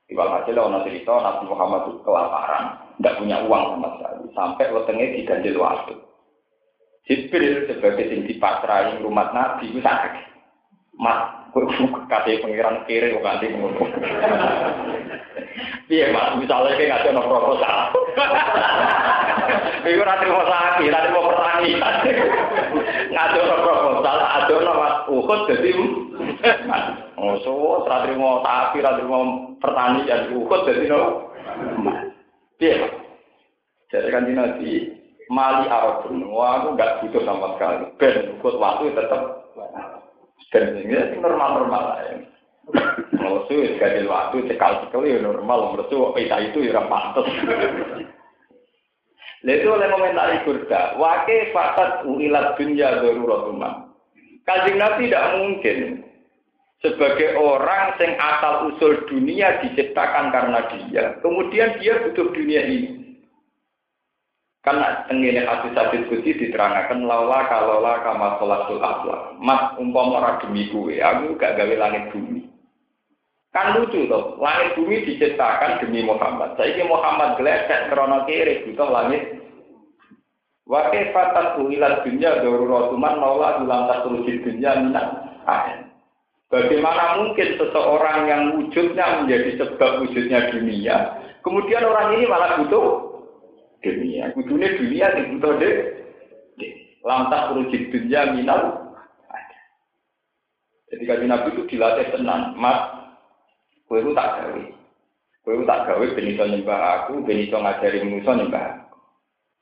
Iwal hasil ono cerita Nabi Muhammad itu kelaparan, tidak punya uang sama sekali, sampai wetenge diganjil waktu. Jibril sebagai sing dipasrahi rumah Nabi itu sakit. Mas, kata pengiran kiri kok nanti ngono. Iya mas, misalnya saya ngasih no proposal. Iku ra terima sapi, ra terima petani. Ngadu no proposal, adu no mas uhud jadi. Oh so, ra terima sapi, ra terima petani dan uhud jadi no. Iya. Jadi kan dina Mali Arab Benua, aku nggak butuh sama sekali. Ben, uhud waktu tetap. Dan ini normal-normal lah ya. Mersu sekali waktu cekal cekal ya normal, mersu pita itu ya pantas. Itu oleh komentari Burda, wake fatat uilat dunya daruratuma. Kajian Nabi tidak mungkin sebagai orang yang asal usul dunia diciptakan karena dia, kemudian dia butuh dunia ini. Karena tengene hadis-hadis kunci diterangkan laula kalola kama sholatul akhlak. Mas umpama ora demi kuwe, aku gak gawe langit bumi. Kan lucu toh, langit bumi diciptakan demi Muhammad. Saya Muhammad geleset krono kiri butuh langit. Wakil fatat uilat dunia daruratuman maula ulang tasulusi dunia minat ahen. Bagaimana mungkin seseorang yang wujudnya menjadi sebab wujudnya dunia, kemudian orang ini malah butuh dunia. Wujudnya dunia yang butuh deh. Lantas urujit dunia minal Jadi kaji Nabi itu dilatih tenang, mas Kowe itu tak gawe. Kowe itu tak gawe ben iso nyembah aku, ben iso ngajari manusa nyembah aku.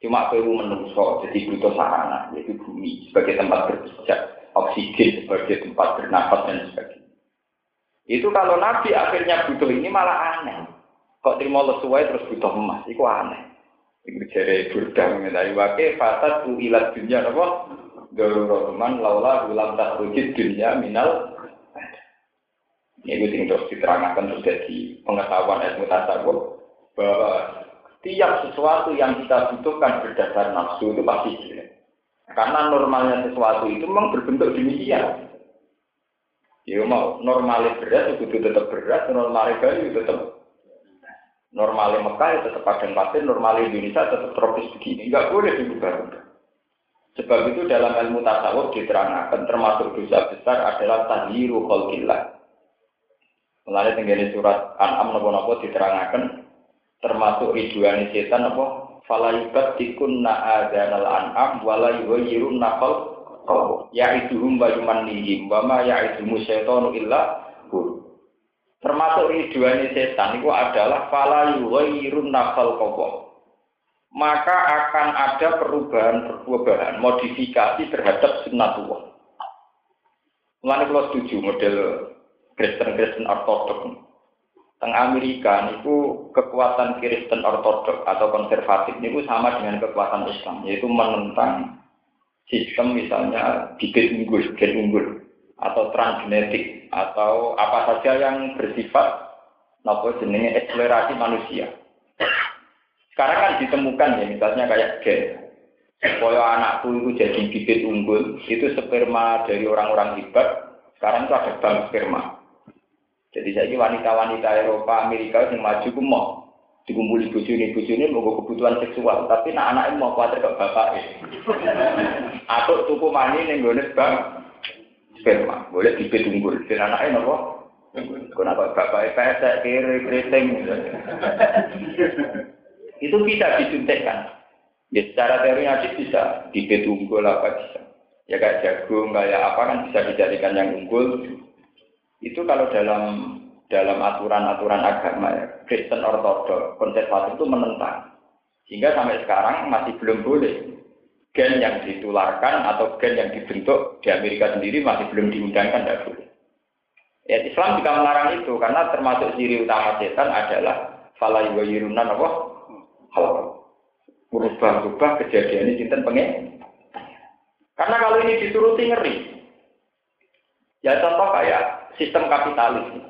Cuma kowe menungso jadi butuh sarana, yaitu bumi sebagai tempat berpijak, oksigen sebagai tempat bernapas dan sebagainya. Itu kalau Nabi akhirnya butuh ini malah aneh. Kok terima lesuai terus butuh emas, itu aneh. Iku jere burdah mengenai wake fasad ilat dunia apa? Darurat laula ulam tak dunia minal ini sing terus diterangkan jadi pengetahuan ilmu tasawuf bahwa tiap sesuatu yang kita butuhkan berdasar nafsu itu pasti jelek. Karena normalnya sesuatu itu memang berbentuk demikian. Ya mau normalis beras itu tetap beras, normalis Bali itu tetap normalis Mekah itu tetap padang pasir, normalis Indonesia tetap tropis begini. Enggak boleh diubah-ubah. Sebab itu dalam ilmu tasawuf diterangkan termasuk dosa besar adalah tahliru khalqillah. Melalui tenggene surat An'am nopo-nopo diterangkan termasuk ridwani setan apa falayubat tikun na'adanal an'am wala yuhayyirun naqal Ya itu wa yumannihim wa ma ya itu syaitanu illa hu. Termasuk ridwani setan itu adalah fala yughayyirun nafal kawam. Maka akan ada perubahan-perubahan, modifikasi terhadap sunnatullah. Mulane kalau setuju model Kristen-Kristen Ortodok. Teng Amerika itu kekuatan Kristen Ortodok atau konservatif itu sama dengan kekuatan Islam, yaitu menentang sistem misalnya bibit unggul, gen unggul, atau transgenetik, atau apa saja yang bersifat nopo jenenge eksplorasi manusia. Sekarang kan ditemukan ya, misalnya kayak gen. Supaya anakku itu jadi bibit unggul, itu sperma dari orang-orang hebat, sekarang itu ada bank sperma. Jadi saya ini wanita-wanita Eropa, Amerika yang maju ku mau dikumpuli bojone bojone mau kebutuhan seksual tapi nak anak mau khawatir ke bapak atau tuku mani ning gone bang. Sperma boleh dibit unggul. Dan anaknya nopo? Kenapa bapak pesek kiri keriting. Itu bisa disuntikkan. Ya secara teori bisa. Dibit unggul apa bisa? Ya kayak jagung kayak apa kan bisa dijadikan yang unggul itu kalau dalam dalam aturan-aturan agama ya, Kristen Ortodok, konservatif itu menentang. Sehingga sampai sekarang masih belum boleh gen yang ditularkan atau gen yang dibentuk di Amerika sendiri masih belum diundangkan, tidak boleh. Ya, Islam juga melarang itu karena termasuk ciri utama setan adalah falai wa yirunan apa? Hal berubah-ubah kejadian ini sinten pengen. Karena kalau ini dituruti ngeri. Ya contoh kayak sistem kapitalis.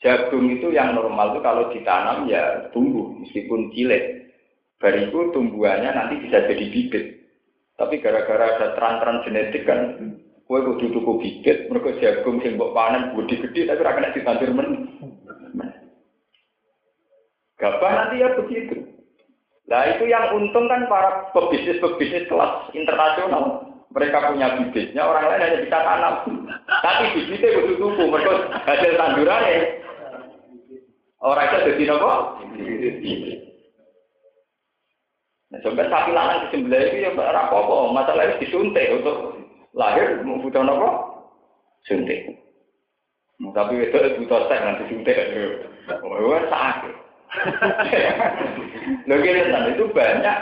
Jagung itu yang normal itu kalau ditanam ya tumbuh meskipun cilik. Bariku tumbuhannya nanti bisa jadi bibit. Tapi gara-gara ada tran-tran genetik kan, kue kudu tuku bibit, mereka jagung sing mbok panen budi gede tapi ora kena ditandur men. Gabah nanti ya begitu. Nah itu yang untung kan para pebisnis-pebisnis kelas internasional. Mereka punya bibitnya, orang lain hanya bisa tanam. Tapi bibitnya kudu tuku, mereka hasil tandurannya Orang itu jadi nopo. Nah, sampai sapi lanang disembelih itu ya apa-apa, masalah itu disuntik untuk lahir butuh nopo? Suntik. Tapi itu butuh seks nanti suntik. Oh, sakit. Loh itu banyak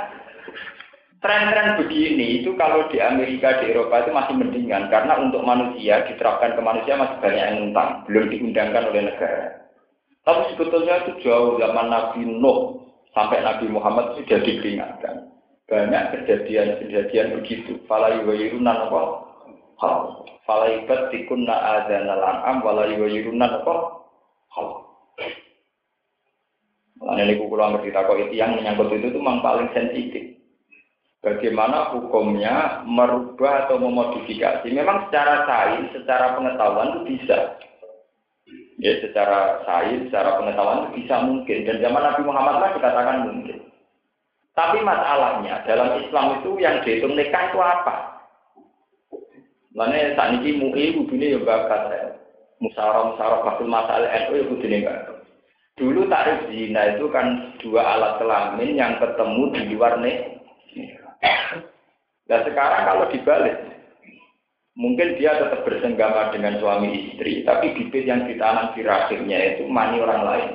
tren-tren begini itu kalau di Amerika di Eropa itu masih mendingan karena untuk manusia diterapkan ke manusia masih banyak yang tentang belum diundangkan oleh negara. Tapi sebetulnya itu jauh zaman Nabi Nuh sampai Nabi Muhammad sudah diperingatkan. Banyak kejadian-kejadian begitu. Fala yuwayirunan apa? Hal. Fala ibat tikunna adzanal an'am wala yuwayirunan apa? Hal. Mulanya ini kula ngerti takut itu yang menyangkut itu itu memang paling sensitif. Bagaimana hukumnya merubah atau memodifikasi? Memang secara sains, secara pengetahuan itu bisa. Ya secara sains, secara pengetahuan itu bisa mungkin. Dan zaman Nabi Muhammad lah dikatakan mungkin. Tapi masalahnya dalam Islam itu yang dihitung nikah itu apa? Mana saat ini MUI ini ya bakat saya. Musara musara bakul masalah NU ya ini enggak. Dulu tarif zina itu kan dua alat kelamin yang ketemu di luar nih. Nah sekarang kalau dibalik, Mungkin dia tetap bersenggama dengan suami istri, tapi bibit yang ditanam di rahimnya itu mani orang lain.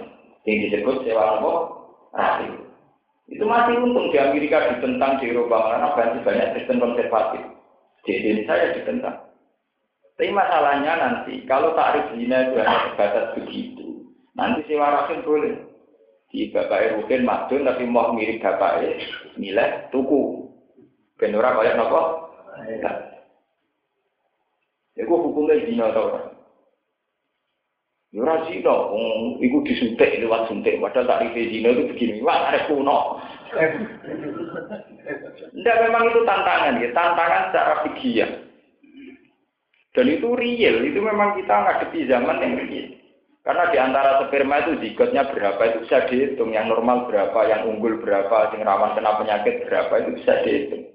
Yang disebut sewa apa? Rahim. Itu masih untung di Amerika ditentang di Eropa karena banyak banyak Kristen konservatif. Di Indonesia ya ditentang. Tapi masalahnya nanti kalau tarif zina itu hanya terbatas begitu, nanti sewa rahim boleh. Di bapak Rukin madun tapi mau mirip bapak nilai tuku. Benora kayak nopo. Iku hukumnya zina tau ora? Ya ora wong iku disuntik lewat suntik, padahal tak rite zina itu begini, wah ada kuno. Tidak memang itu tantangan ya, tantangan secara fikih Dan itu real, itu memang kita ngadepi zaman yang real. Karena di antara sperma itu zigotnya berapa itu bisa dihitung, yang normal berapa, yang unggul berapa, yang rawan kena penyakit berapa itu bisa dihitung.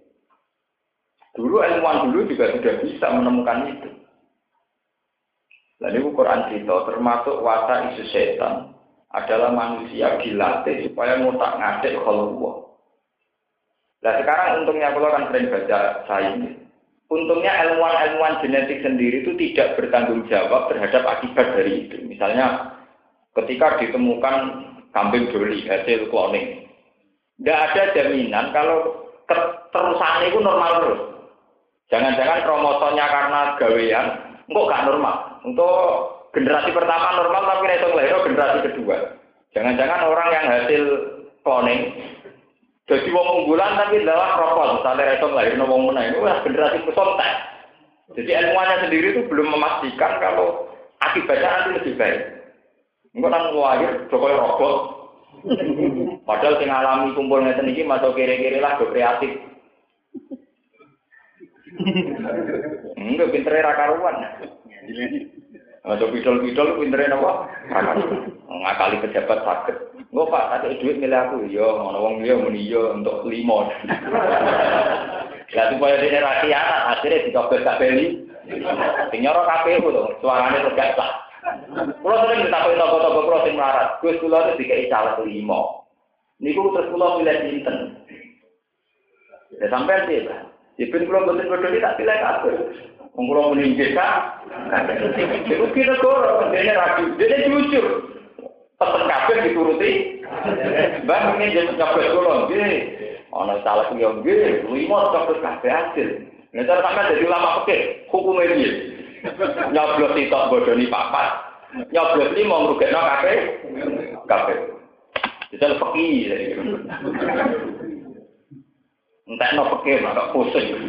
Dulu ilmuwan dulu juga sudah bisa menemukan itu. Lalu Quran cerita termasuk wasa isu setan adalah manusia dilatih supaya ngotak ngadek kalau Nah sekarang untungnya kalau kan sering baca saya ini. Untungnya ilmuwan-ilmuwan genetik sendiri itu tidak bertanggung jawab terhadap akibat dari itu. Misalnya ketika ditemukan kambing doli hasil cloning. Tidak ada jaminan kalau ter terusan itu normal terus. Jangan-jangan kromosomnya karena gawean, enggak gak normal. Untuk generasi pertama normal tapi itu lahir generasi kedua. Jangan-jangan orang yang hasil cloning jadi wong unggulan tapi adalah rokok, misalnya reso lahir wong menang itu generasi pesontek. Jadi ilmuannya sendiri itu belum memastikan kalau akibatnya nanti lebih baik. Enggak nang lahir Jokowi rokok. Padahal sing alami kumpul ngeten iki masuk kiri-kiri lah kreatif. Enggak pinter ra karuan. Masuk pidol-pidol pintere napa? Ngakali pejabat sakit. Enggak Pak, ada duit milih aku. Ya, ngono wong liya muni ya untuk limo. Lah supaya dene ra anak akhirnya dicobet kabeli. Sing nyoro kabeh ku to, suarane terus gak sah. Kulo sering ditakoki toko-toko kulo sing melarat. Gus itu dikai caleg limo. Niku terus kulo pilih sinten. Ya sampai sih, Pak. Ipin kulo boten-boten tak pilih kabeh. Wong kulo muni desa. Iku kira kok dene ragu, dene jujur kabeh dituruti. Mbak ini jadi nyobet kula nggih. Ana salah yo nggih, lima nyobet kabeh hasil. Nek cara sampean dadi ulama fikih, hukume piye? Nyoblos sitok bodoni papat. Nyoblos lima ngrugekno kabeh. Kabeh. Jadi fikih Entah no fikih maka pusing.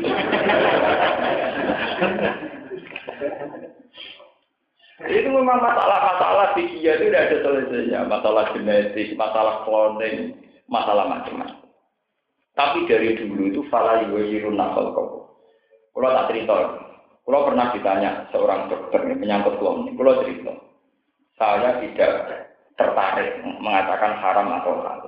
Itu memang masalah-masalah fikih itu ada selesainya. Masalah genetik, masalah cloning, masalah macam-macam. Tapi dari dulu itu fala yuwirun nasal kau. Kalau tak cerita, kalau pernah ditanya seorang dokter yang menyangkut cloning, kalau cerita, saya tidak tertarik mengatakan haram atau halal.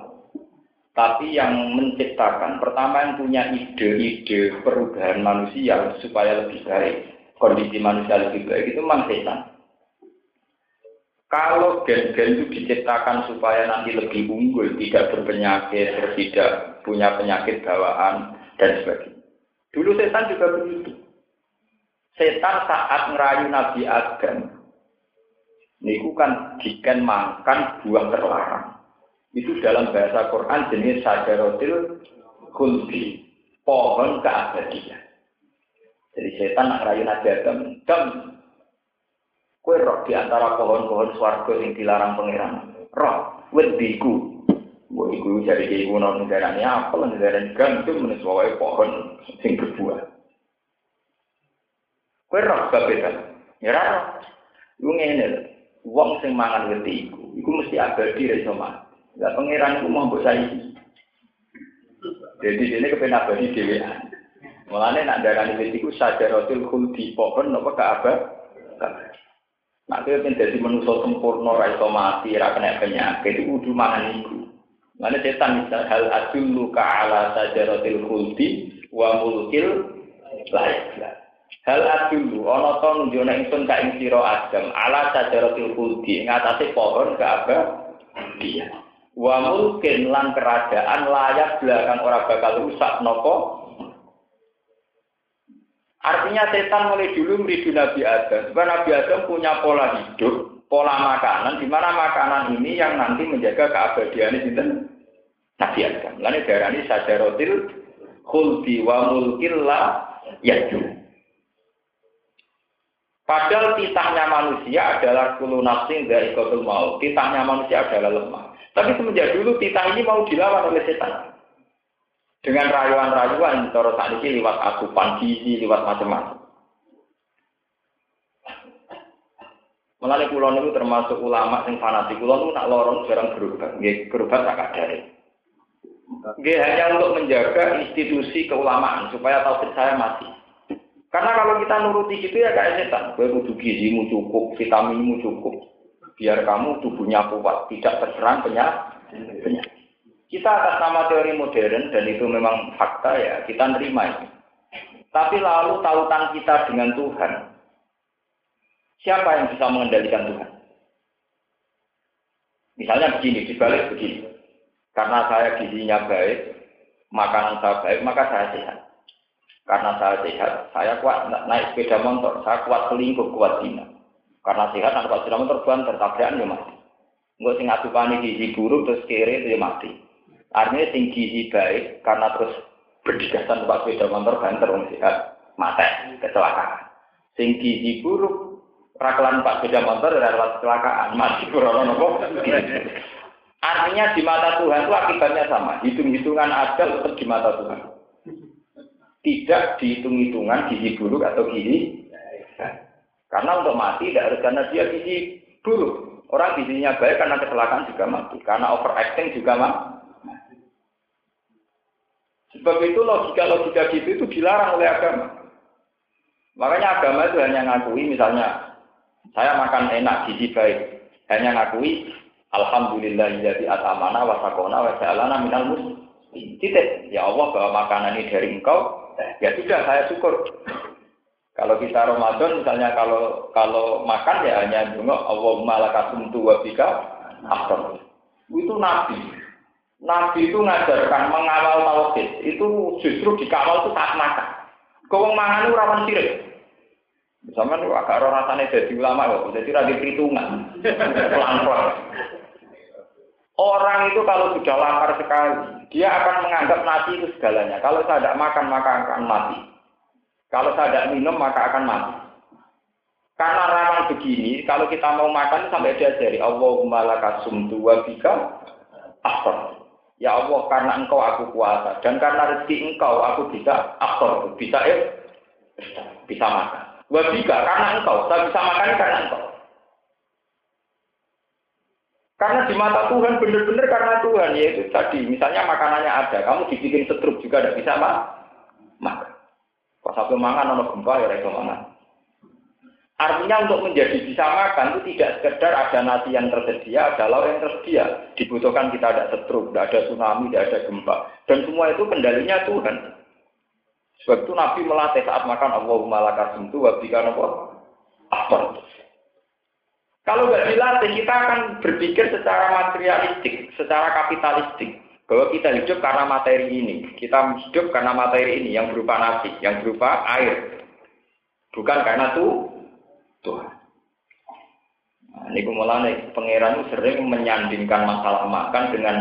Tapi yang menciptakan, pertama yang punya ide-ide perubahan manusia supaya lebih baik, kondisi manusia lebih baik itu memang setan. Kalau gen-gen itu diciptakan supaya nanti lebih unggul, tidak berpenyakit, tidak punya penyakit bawaan, dan sebagainya. Dulu setan juga begitu. Setan saat ngerayu Nabi Adam, ini kan diken makan buah terlarang. Itu dalam bahasa Quran jenis sajarotil kulbi, pohon keabadian. Jadi setan ngerayu Nabi Adam, Kue roh di antara pohon-pohon swarga yang dilarang pangeran. Roh, wediku. Gue iku jadi kayak ibu non negara ini apa lah negara ini gantung menesuai pohon sing berbuah. Kue roh kan? Ya roh. Lu ngene Wong sing mangan wediku, iku mesti abadi sama. Gak pangeran iku mau saiki. Jadi ini kepen abadi dhewean. Mulane nak darani wediku sajaratul khuldi pohon napa ka abad. Nanti yang jadi manusia sempurna, raiso mati, ra kena penyakit, itu udah mangan itu. Mana setan bisa hal adullu ka ala sajaratil khuldi wa mulkil layak Hal adullu, ono to nunjukna ingsun ka ing sira Adam ala sajaratil khuldi ngatasi pohon ke apa? Wa mulkin lan kerajaan layak belakang ora bakal rusak nopo Artinya setan mulai dulu meridu Nabi Adam. Sebab Nabi Adam punya pola hidup, pola makanan, di mana makanan ini yang nanti menjaga keabadian itu Nabi Adam. Lalu darah ini sajarotil khuldi wa mulkilla yaju. Padahal titahnya manusia adalah kulu nafsin dari kotul mau. Titahnya manusia adalah lemah. Tapi semenjak dulu titah ini mau dilawan oleh setan dengan rayuan-rayuan cara saat ini lewat asupan gizi, lewat macam-macam. Melalui pulau itu termasuk ulama yang fanatik. Pulau itu nak lorong jarang berubah, nggak berubah tak ada. Nggak hanya untuk menjaga institusi keulamaan supaya tauhid saya mati. Karena kalau kita nuruti gitu ya kayak setan. Gue kudu gizimu cukup, vitaminmu cukup. Biar kamu tubuhnya kuat, tidak terserang penyakit. Kita atas nama teori modern dan itu memang fakta ya, kita nerima itu. Tapi lalu tautan kita dengan Tuhan, siapa yang bisa mengendalikan Tuhan? Misalnya begini, dibalik begini. Karena saya gizinya baik, makanan saya baik, maka saya sehat. Karena saya sehat, saya kuat naik sepeda motor, saya kuat selingkuh, kuat zina. Karena sehat, anak kuat sepeda motor, banter, tabrakan ya mati. Enggak sing panik gizi buruk terus kiri dia mati. Artinya sing gizi baik karena terus berdigasan pak sepeda motor banter orang sehat, mati, kecelakaan. Sing gizi buruk rakalan pak sepeda motor adalah kecelakaan, mati kurang nopo. Artinya di mata Tuhan itu akibatnya sama, hitung-hitungan ajal tetap di mata Tuhan tidak dihitung-hitungan gizi buruk atau gizi karena untuk mati tidak harus karena dia gizi buruk. Orang gizinya baik karena kecelakaan juga mati, karena overacting juga mati. Sebab itu logika-logika gitu itu dilarang oleh agama. Makanya agama itu hanya ngakui misalnya saya makan enak gizi baik, hanya ngakui Alhamdulillah jadi atamana wasakona wasalana minal muslim. Titik. Ya Allah bahwa makanan ini dari engkau, ya sudah saya syukur. Kalau kita Ramadan misalnya kalau kalau makan ya hanya juga Allahumma lakasum wa bika. Itu nabi. Nabi itu ngajarkan mengawal tauhid. Itu justru dikawal itu saat makan. Kau mangan itu rawan sirik. Sama nih agak roh rasanya jadi ulama kok, jadi rada perhitungan, pelan-pelan. Orang itu kalau sudah lapar sekali, dia akan menganggap nasi itu segalanya. Kalau saya tidak makan, maka akan mati. Kalau saya tidak minum, maka akan mati. Karena rawan begini, kalau kita mau makan sampai diajari, Allahumma lakasumtu wa bika aktor. Ya Allah, karena engkau aku kuasa. Dan karena rezeki engkau, aku bisa aktor. Bisa eh, bisa makan. Wabika, karena engkau. Saya bisa makan karena engkau. Karena di mata Tuhan benar-benar karena Tuhan yaitu tadi misalnya makanannya ada, kamu dibikin setruk juga tidak bisa mak makan. Pas sampai makan ono gempa ya itu makan. Artinya untuk menjadi bisa makan itu tidak sekedar ada nasi yang tersedia, ada lauk yang tersedia. Dibutuhkan kita ada setruk, tidak ada tsunami, tidak ada gempa. Dan semua itu kendalinya Tuhan. Sebab itu Nabi melatih saat makan Allahumma lakar sentuh? Apa? Kalau nggak dilatih, kita akan berpikir secara materialistik, secara kapitalistik. Bahwa kita hidup karena materi ini. Kita hidup karena materi ini yang berupa nasi, yang berupa air. Bukan karena tuh Tuhan. Nah, ini kumulane pangeran sering menyandingkan masalah makan dengan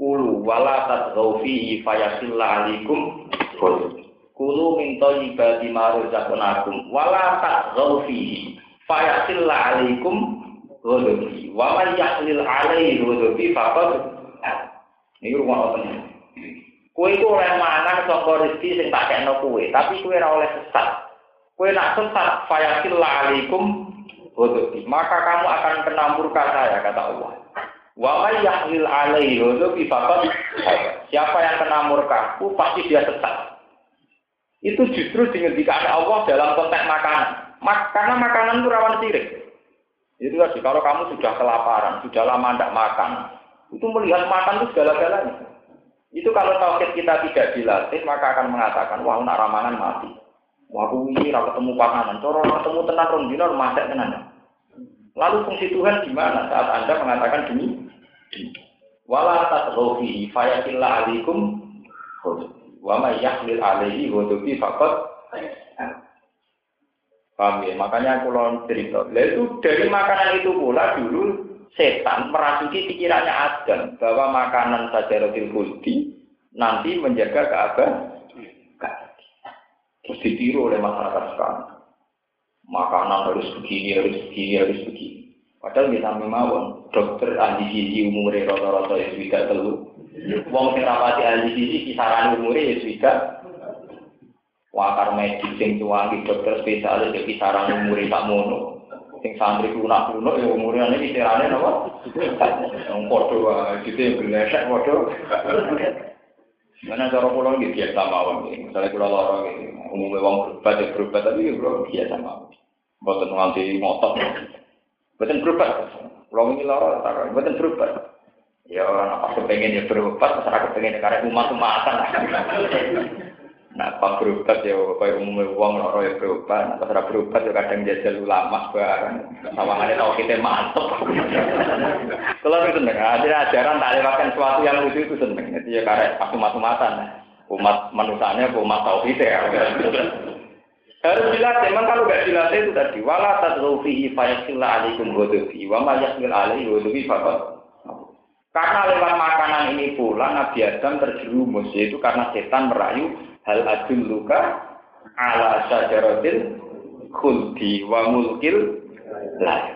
kulu wala tadzaufi fayasilla alikum kulu min thayyibati ma razaqnakum wala tadzaufi Fayasilla ghadabi. Wa man yahlil alaihi faqad Ini rumah nih? Kue itu oleh mangan saka rezeki sing tak kena kue, tapi kue ora oleh sesat. Kue nak sesat, fayasilla alaikum ghadabi. Maka kamu akan kena murka saya kata Allah. Wa yahlil alaihi ghadabi faqad Siapa yang kena murka, pasti dia sesat. Itu justru dihentikan Allah dalam konteks makanan. Mak karena makanan itu rawan sirik. Itu tadi, kalau kamu sudah kelaparan, sudah lama tidak makan, itu melihat makan itu segala-galanya. Itu kalau tauhid kita tidak dilatih, maka akan mengatakan, wah nak ramangan mati. Wah aku ini ketemu pakanan, coro ketemu tenan rong dino masak tenan. Lalu fungsi Tuhan di mana saat Anda mengatakan demi wala tatghafi fayatillah alaikum wa may yahlil alaihi wa faqat Paham ya? Makanya aku lawan cerita. Lah itu dari makanan itu pula dulu setan merasuki pikirannya Adam bahwa makanan saja roti kulti nanti menjaga keabah. Terus ditiru oleh masyarakat sekarang. Makanan harus begini, harus begini, harus begini. Padahal kita memang dokter ahli gizi umurnya rata-rata ya sudah telu. Wong sing rapati ahli gizi kisaran umurnya ya sudah wakar medis sing tuangi dokter spesialis ya kisaran umur tak mono sing santri lunak lunak ya umurnya ini kisarannya apa yang podo gitu yang berlesek podo Mana cara pulau ini biasa mawon gitu. Misalnya pulau loro gitu. Umumnya uang berubah ya berubah tapi ya pulau biasa mawon. Buatan nganti motor. Buatan berubah. Pulau ini loro taruh. Buatan berubah. Ya orang apa kepengen ya berubah, masyarakat kepengen karena umat-umatan. Nah, pas berobat ya kayak umumnya uang loro ya berobat, nah pas berobat ya kadang jajal ulama bareng. Sawangane tau kita mantep. Kalau itu seneng, ada ajaran tak lewatkan sesuatu yang lucu itu seneng. Jadi ya karena pas umat-umatan, umat manusianya umat tauhid ya. Harus jelas, memang kalau nggak jelas itu tadi, wala tadru fihi fayasilla alaikum ghudubi, wa ma yasmil alaihi fakat. Karena lewat makanan ini pula Nabi Adam terjerumus, yaitu karena setan merayu hal adul luka ala syajaratil khuldi wa mulkil lah.